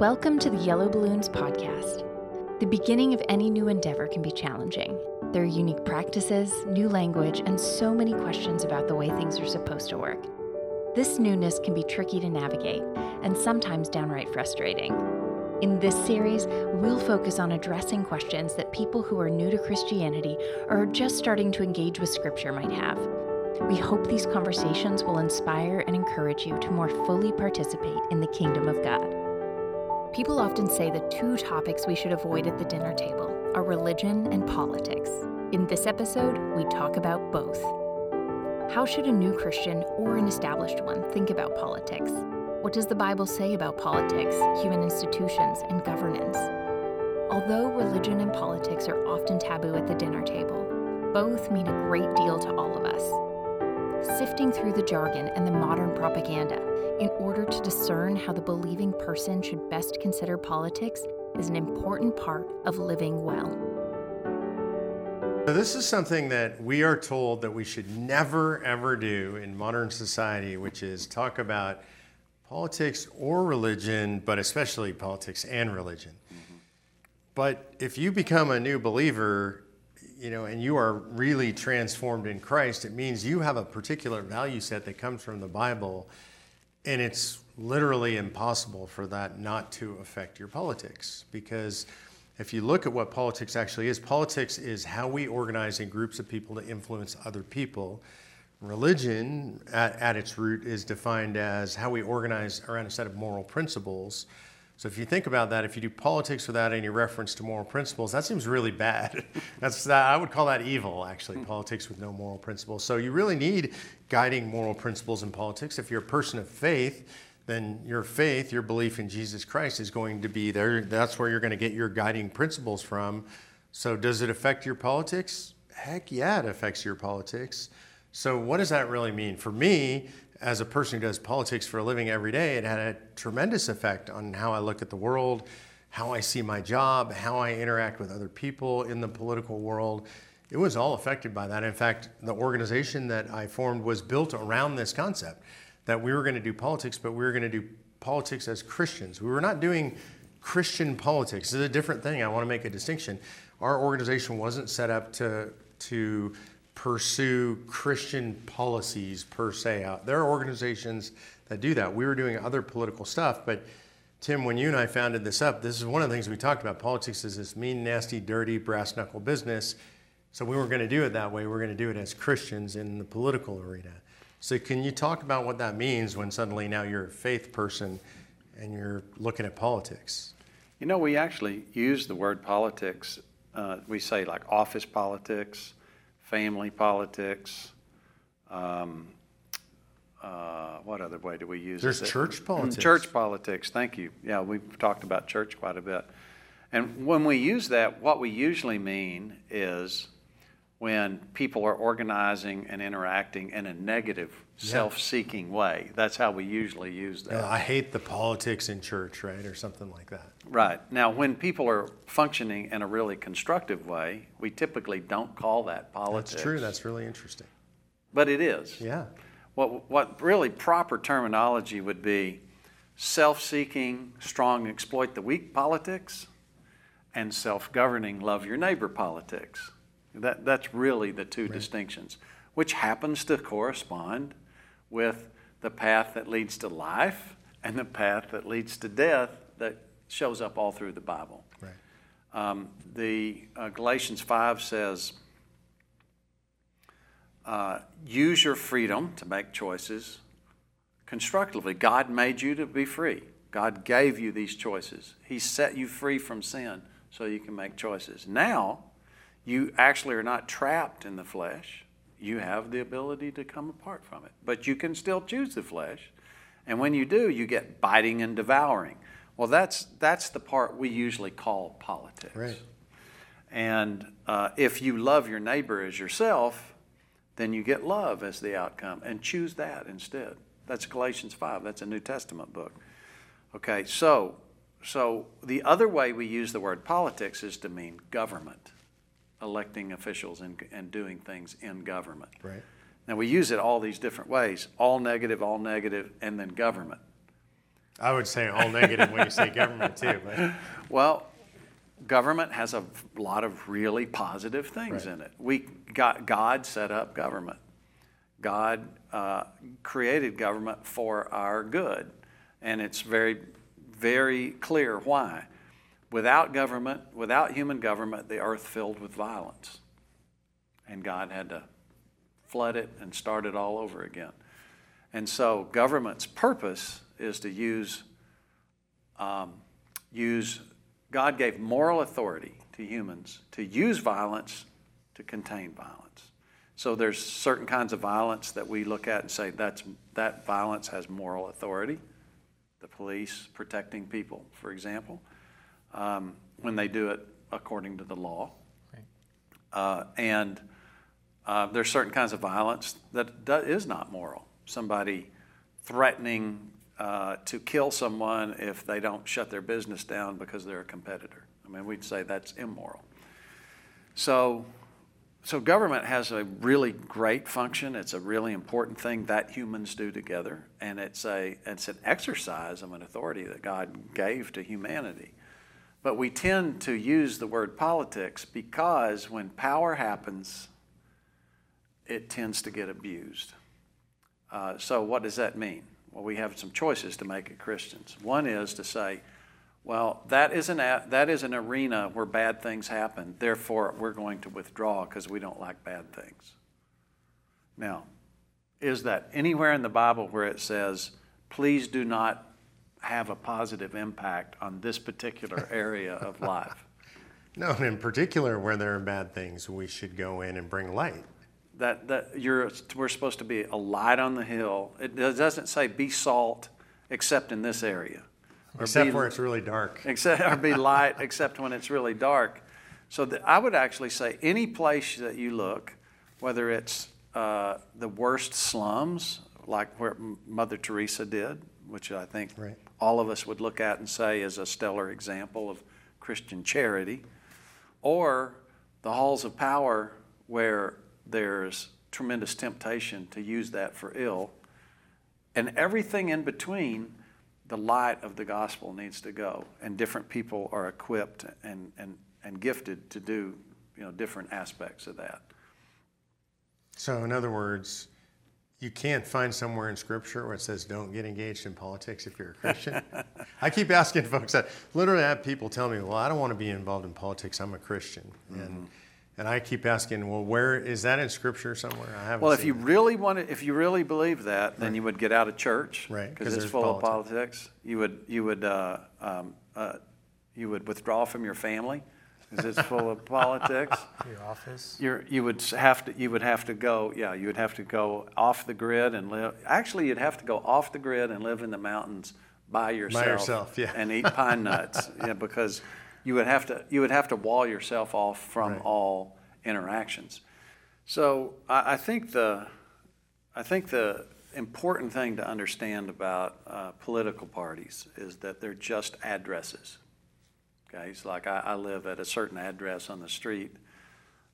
Welcome to the Yellow Balloons podcast. The beginning of any new endeavor can be challenging. There are unique practices, new language, and so many questions about the way things are supposed to work. This newness can be tricky to navigate and sometimes downright frustrating. In this series, we'll focus on addressing questions that people who are new to Christianity or are just starting to engage with Scripture might have. We hope these conversations will inspire and encourage you to more fully participate in the kingdom of God. People often say the two topics we should avoid at the dinner table are religion and politics. In this episode, we talk about both. How should a new Christian or an established one think about politics? What does the Bible say about politics, human institutions, and governance? Although religion and politics are often taboo at the dinner table, both mean a great deal to all of us. Sifting through the jargon and the modern propaganda in order to discern how the believing person should best consider politics is an important part of living well. This is something that we are told that we should never ever do in modern society, which is talk about politics or religion, but especially politics and religion. Mm-hmm. But if you become a new believer, you know, and you are really transformed in Christ, it means you have a particular value set that comes from the Bible, and it's literally impossible for that not to affect your politics. Because if you look at what politics actually is, politics is how we organize in groups of people to influence other people Religion, at, at, its root, is defined as how we organize around a set of moral principles. So if you think about that, if you do politics without any reference to moral principles, that seems really bad. That's I would call that evil, actually, hmm. politics with no moral principles. So you really need guiding moral principles in politics. If you're a person of faith, then your faith, your belief in Jesus Christ is going to be there. That's where you're going to get your guiding principles from. So does it affect your politics? Heck yeah, it affects your politics. So, what does that really mean? For me, as a person who does politics for a living every day, it had a tremendous effect on how I look at the world, how I see my job, how I interact with other people in the political world. It was all affected by that. In fact, the organization that I formed was built around this concept that we were going to do politics, but we were going to do politics as Christians. We were not doing Christian politics. This is a different thing. I want to make a distinction. Our organization wasn't set up to, to pursue Christian policies per se. There are organizations that do that. We were doing other political stuff, but Tim, when you and I founded this up, this is one of the things we talked about. Politics is this mean, nasty, dirty, brass knuckle business. So we weren't going to do it that way. We we're going to do it as Christians in the political arena. So can you talk about what that means when suddenly now you're a faith person and you're looking at politics? You know, we actually use the word politics. Uh, we say like office politics, family politics. Um, uh, what other way do we use There's it? There's church mm, politics. Church politics. Thank you. Yeah, we've talked about church quite a bit. And when we use that, what we usually mean is when people are organizing and interacting in a negative, yeah. self-seeking way. That's how we usually use that. I hate the politics in church, right, or something like that. Right. Now, when people are functioning in a really constructive way, we typically don't call that politics. That's true. That's really interesting. But it is. Yeah. What, what really proper terminology would be self seeking, strong, exploit the weak politics, and self governing, love your neighbor politics. That, that's really the two right. distinctions, which happens to correspond with the path that leads to life and the path that leads to death that shows up all through the Bible. Right. Um, the uh, Galatians 5 says, uh, use your freedom to make choices constructively. God made you to be free. God gave you these choices. He set you free from sin so you can make choices. Now, you actually are not trapped in the flesh. You have the ability to come apart from it. But you can still choose the flesh. And when you do, you get biting and devouring. Well, that's, that's the part we usually call politics. Right. And uh, if you love your neighbor as yourself, then you get love as the outcome and choose that instead. That's Galatians 5. That's a New Testament book. Okay, so so the other way we use the word politics is to mean government, electing officials and, and doing things in government. Right. Now we use it all these different ways, all negative, all negative, and then government. I would say all negative when you say government too. But Well, government has a lot of really positive things Right. in it. We got God set up government. God uh, created government for our good, and it's very, very clear why. Without government, without human government, the earth filled with violence, and God had to flood it and start it all over again. And so, government's purpose is to use um, use God gave moral authority to humans to use violence to contain violence. So there's certain kinds of violence that we look at and say that's that violence has moral authority. The police protecting people, for example, um, when they do it according to the law. Uh, and uh, there's certain kinds of violence that do- is not moral. Somebody threatening uh, to kill someone if they don't shut their business down because they're a competitor. I mean, we'd say that's immoral. So, so government has a really great function. It's a really important thing that humans do together, and it's a it's an exercise of an authority that God gave to humanity. But we tend to use the word politics because when power happens, it tends to get abused. Uh, so, what does that mean? Well, we have some choices to make as Christians. One is to say, well, that is an, that is an arena where bad things happen, therefore, we're going to withdraw because we don't like bad things. Now, is that anywhere in the Bible where it says, please do not have a positive impact on this particular area of life? no, and in particular, where there are bad things, we should go in and bring light. that, that you're, we're supposed to be a light on the hill. It doesn't say be salt except in this area. Or Except be- where it's really dark. except or be light except when it's really dark. So the, I would actually say any place that you look, whether it's uh, the worst slums, like where Mother Teresa did, which I think Right. all of us would look at and say is a stellar example of Christian charity, or the halls of power where there's tremendous temptation to use that for ill, and everything in between, the light of the gospel needs to go, and different people are equipped and, and, and gifted to do you know different aspects of that. So, in other words, you can't find somewhere in Scripture where it says don't get engaged in politics if you're a Christian. I keep asking folks that. Literally, I have people tell me, "Well, I don't want to be involved in politics. I'm a Christian," and and I keep asking, "Well, where is that in Scripture somewhere?" I haven't. Well, if you it. really to, if you really believe that, then you would get out of church, Right, 'cause Because it's full of politics. politics. You would, you would, uh, um, uh, you would withdraw from your family because this full of politics. Your office. You're, you would have to, you would have to go, yeah, you would have to go off the grid and live. Actually, you'd have to go off the grid and live in the mountains by yourself. By yourself, yeah. And eat pine nuts, yeah, because you would have to, you would have to wall yourself off from Right. all interactions. So I, I think the, I think the important thing to understand about uh, political parties is that they're just addresses. Okay, it's like I, I live at a certain address on the street,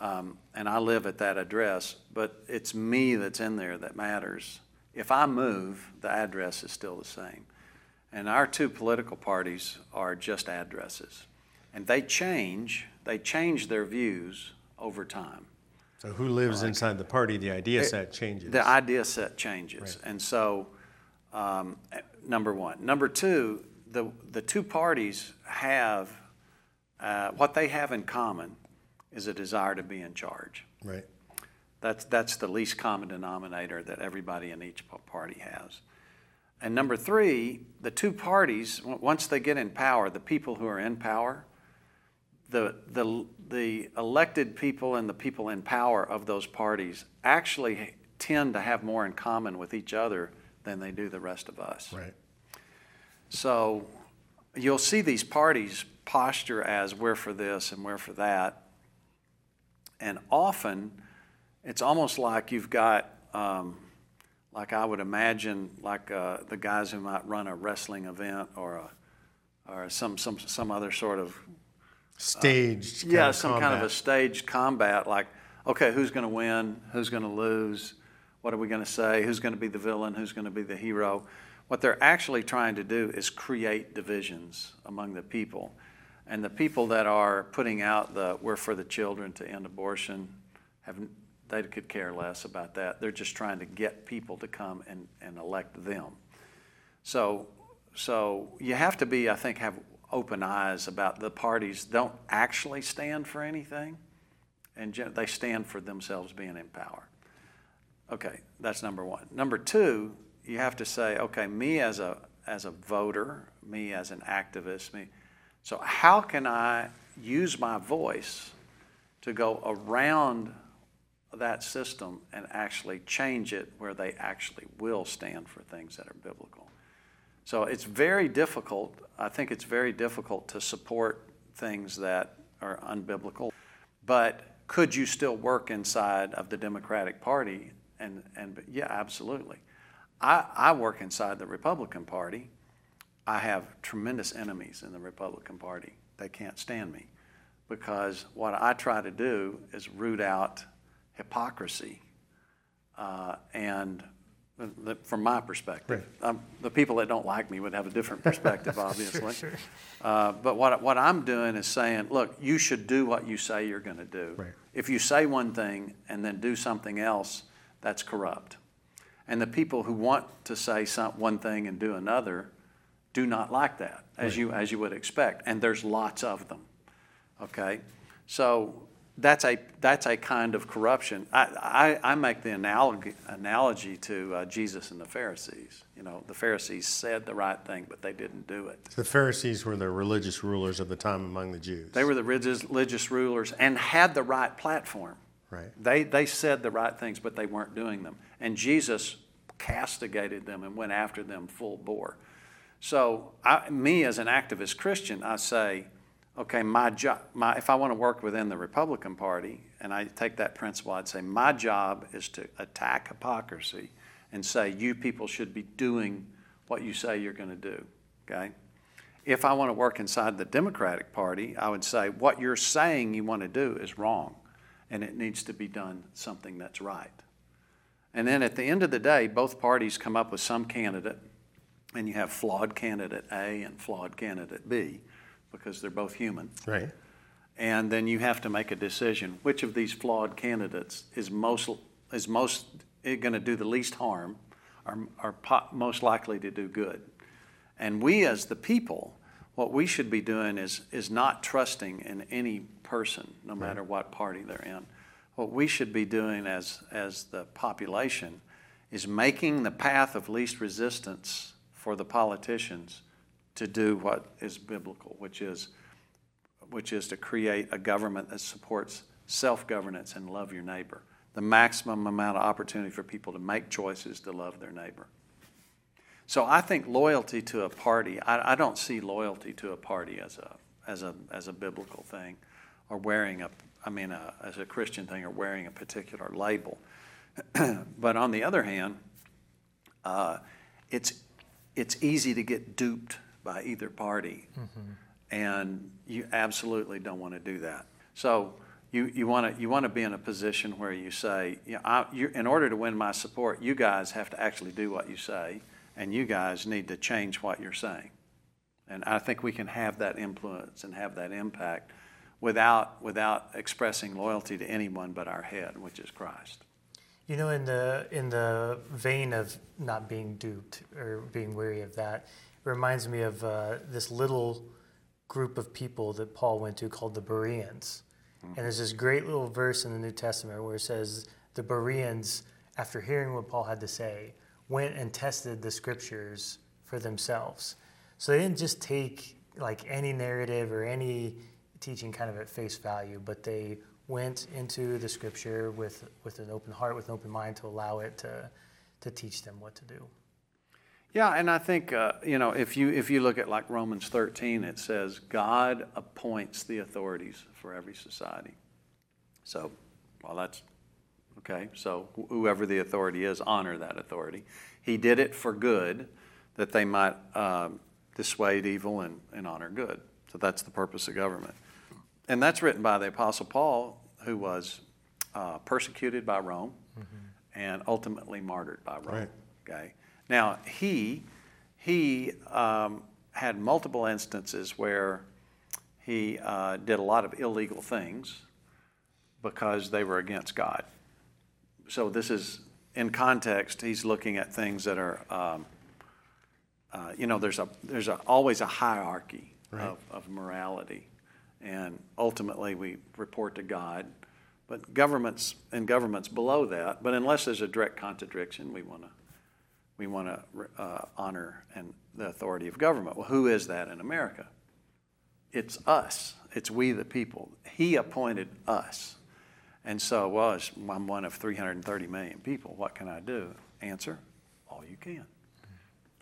um, and I live at that address, but it's me that's in there that matters. If I move, the address is still the same. And our two political parties are just addresses. And they change, they change their views over time. so who lives inside the party? The idea set changes. The idea set changes. Right. And so, um, number one. Number two, the, the two parties have, uh, what they have in common is a desire to be in charge. right. That's, that's the least common denominator that everybody in each party has. And number three, the two parties, once they get in power, the people who are in power, the, the, the elected people and the people in power of those parties actually tend to have more in common with each other than they do the rest of us. Right. So you'll see these parties posture as we're for this and we're for that. And often it's almost like you've got, um, like I would imagine, like uh, the guys who might run a wrestling event or a, or some, some, some other sort of Staged. kind yeah, some kind of a staged combat. Like, okay, who's going to win? Who's going to lose? What are we going to say? Who's going to be the villain? Who's going to be the hero? What they're actually trying to do is create divisions among the people. And the people that are putting out the we're for the children to end abortion have they could care less about that. They're just trying to get people to come and, and elect them. So so you have to be, I think, have open eyes about the parties don't actually stand for anything, and they stand for themselves being in power. Okay, that's number one. Number two, you have to say, okay, me as a as a voter, me as an activist, me. So how can I use my voice to go around that system and actually change it where they actually will stand for things that are biblical? So it's very difficult. I think it's very difficult to support things that are unbiblical. But could you still work inside of the Democratic Party? And, and yeah, absolutely. I, I work inside the Republican Party. I have tremendous enemies in the Republican Party. They can't stand me because what I try to do is root out hypocrisy uh, and from my perspective. Right. Um, the people that don't like me would have a different perspective, obviously. sure, sure. Uh, but what, what I'm doing is saying, look, you should do what you say you're going to do. Right. If you say one thing and then do something else, that's corrupt. And the people who want to say some, one thing and do another do not like that, as, right. you, as you would expect. And there's lots of them. Okay? So that's a that's a kind of corruption. I, I, I make the analogy, analogy to uh, Jesus and the Pharisees. You know, the Pharisees said the right thing, but they didn't do it. The Pharisees were the religious rulers of the time among the Jews. They were the religious rulers and had the right platform. Right. They they said the right things, but they weren't doing them. And Jesus castigated them and went after them full bore. So, I, me as an activist Christian, I say okay, my job, my, if I want to work within the Republican Party, and I take that principle, I'd say my job is to attack hypocrisy and say you people should be doing what you say you're going to do. Okay? If I want to work inside the Democratic Party, I would say what you're saying you want to do is wrong, and it needs to be done something that's right. And then at the end of the day, both parties come up with some candidate, and you have flawed candidate A and flawed candidate B because they're both human. Right. And then you have to make a decision which of these flawed candidates is most is most eh, going to do the least harm, or are po- most likely to do good. And we as the people, what we should be doing is is not trusting in any person, no matter right. what party they're in. What we should be doing as as the population is making the path of least resistance for the politicians to do what is biblical, which is, which is to create a government that supports self governance and love your neighbor. The maximum amount of opportunity for people to make choices to love their neighbor. So I think loyalty to a party, I, I don't see loyalty to a party as a, as, a, as a biblical thing or wearing a, I mean, a, as a Christian thing or wearing a particular label. but on the other hand, uh, it's, it's easy to get duped by either party. Mm-hmm. And you absolutely don't want to do that. So you, you want to you want to be in a position where you say, you know, I, in order to win my support, you guys have to actually do what you say, and you guys need to change what you're saying. And I think we can have that influence and have that impact without without expressing loyalty to anyone but our head, which is Christ. You know, in the in the vein of not being duped or being weary of that, it reminds me of uh, this little group of people that Paul went to called the Bereans. Mm-hmm. And there's this great little verse in the New Testament where it says the Bereans, after hearing what Paul had to say, went and tested the scriptures for themselves. So they didn't just take like any narrative or any teaching kind of at face value, but they went into the scripture with, with an open heart, with an open mind to allow it to, to teach them what to do. Yeah, and I think uh, you know if you if you look at like Romans 13, it says God appoints the authorities for every society. So, well, that's okay. So whoever the authority is, honor that authority. He did it for good, that they might um, dissuade evil and, and honor good. So that's the purpose of government, and that's written by the Apostle Paul, who was uh, persecuted by Rome mm-hmm. and ultimately martyred by Rome. Right. Okay now, he he um, had multiple instances where he uh, did a lot of illegal things because they were against God. So this is in context. He's looking at things that are, um, uh, you know, there's a there's a, always a hierarchy of, of morality, and ultimately we report to God. But governments and governments below that. But unless there's a direct contradiction, we want to we want to uh, honor and the authority of government. Well, who is that in America? It's us. It's we the people. He appointed us. And so, well, I'm one of 330 million people. What can I do? Answer: All you can.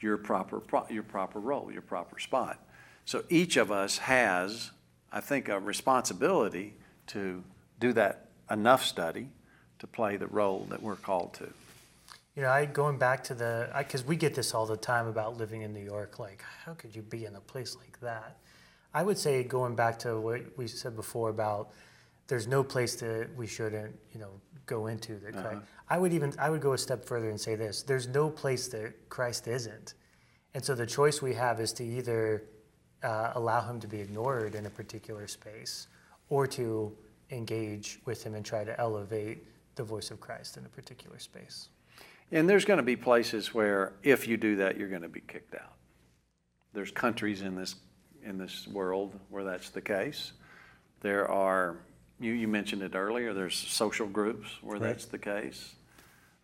Your proper your proper role, your proper spot. So each of us has, I think, a responsibility to do that enough study to play the role that we're called to. You know, I going back to the because we get this all the time about living in New York. Like, how could you be in a place like that? I would say going back to what we said before about there's no place that we shouldn't, you know, go into that uh-huh. I would even I would go a step further and say this: there's no place that Christ isn't, and so the choice we have is to either uh, allow him to be ignored in a particular space, or to engage with him and try to elevate the voice of Christ in a particular space. And there's going to be places where, if you do that, you're going to be kicked out. There's countries in this in this world where that's the case. There are you, you mentioned it earlier. There's social groups where right. that's the case,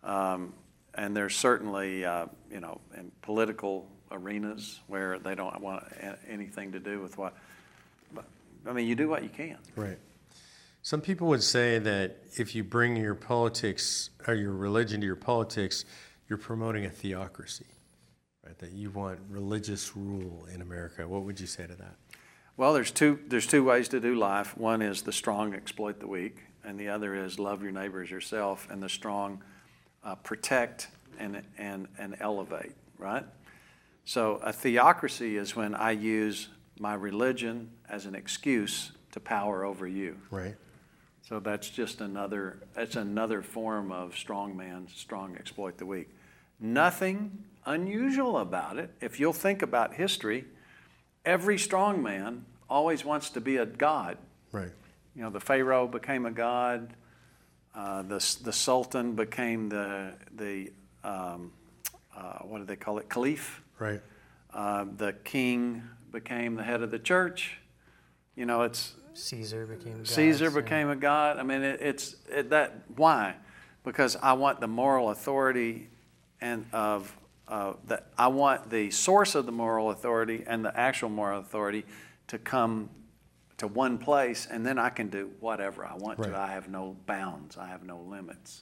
um, and there's certainly uh, you know in political arenas where they don't want anything to do with what. But I mean, you do what you can. Right. Some people would say that if you bring your politics or your religion to your politics, you're promoting a theocracy, right? That you want religious rule in America. What would you say to that? Well, there's two there's two ways to do life. One is the strong exploit the weak, and the other is love your neighbors yourself. And the strong uh, protect and and and elevate. Right. So a theocracy is when I use my religion as an excuse to power over you. Right. So that's just another that's another form of strong man, strong exploit the weak. Nothing unusual about it. If you'll think about history, every strong man always wants to be a god. Right. You know, the Pharaoh became a god. Uh, the the Sultan became the the um, uh, what do they call it? Caliph. Right. Uh, the king became the head of the church. You know, it's Caesar became God, Caesar became a god. I mean, it, it's it, that. Why? Because I want the moral authority and of uh, that. I want the source of the moral authority and the actual moral authority to come to one place, and then I can do whatever I want right. to. I have no bounds. I have no limits.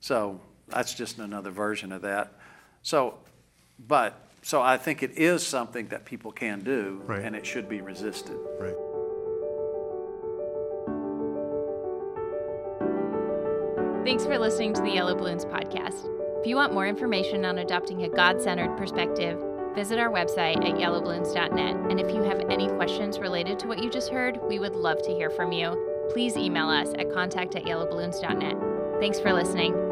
So that's just another version of that. So, but so I think it is something that people can do, right. and it should be resisted. Right. Thanks for listening to the Yellow Balloons podcast. If you want more information on adopting a God centered perspective, visit our website at yellowballoons.net. And if you have any questions related to what you just heard, we would love to hear from you. Please email us at contact at yellowballoons.net. Thanks for listening.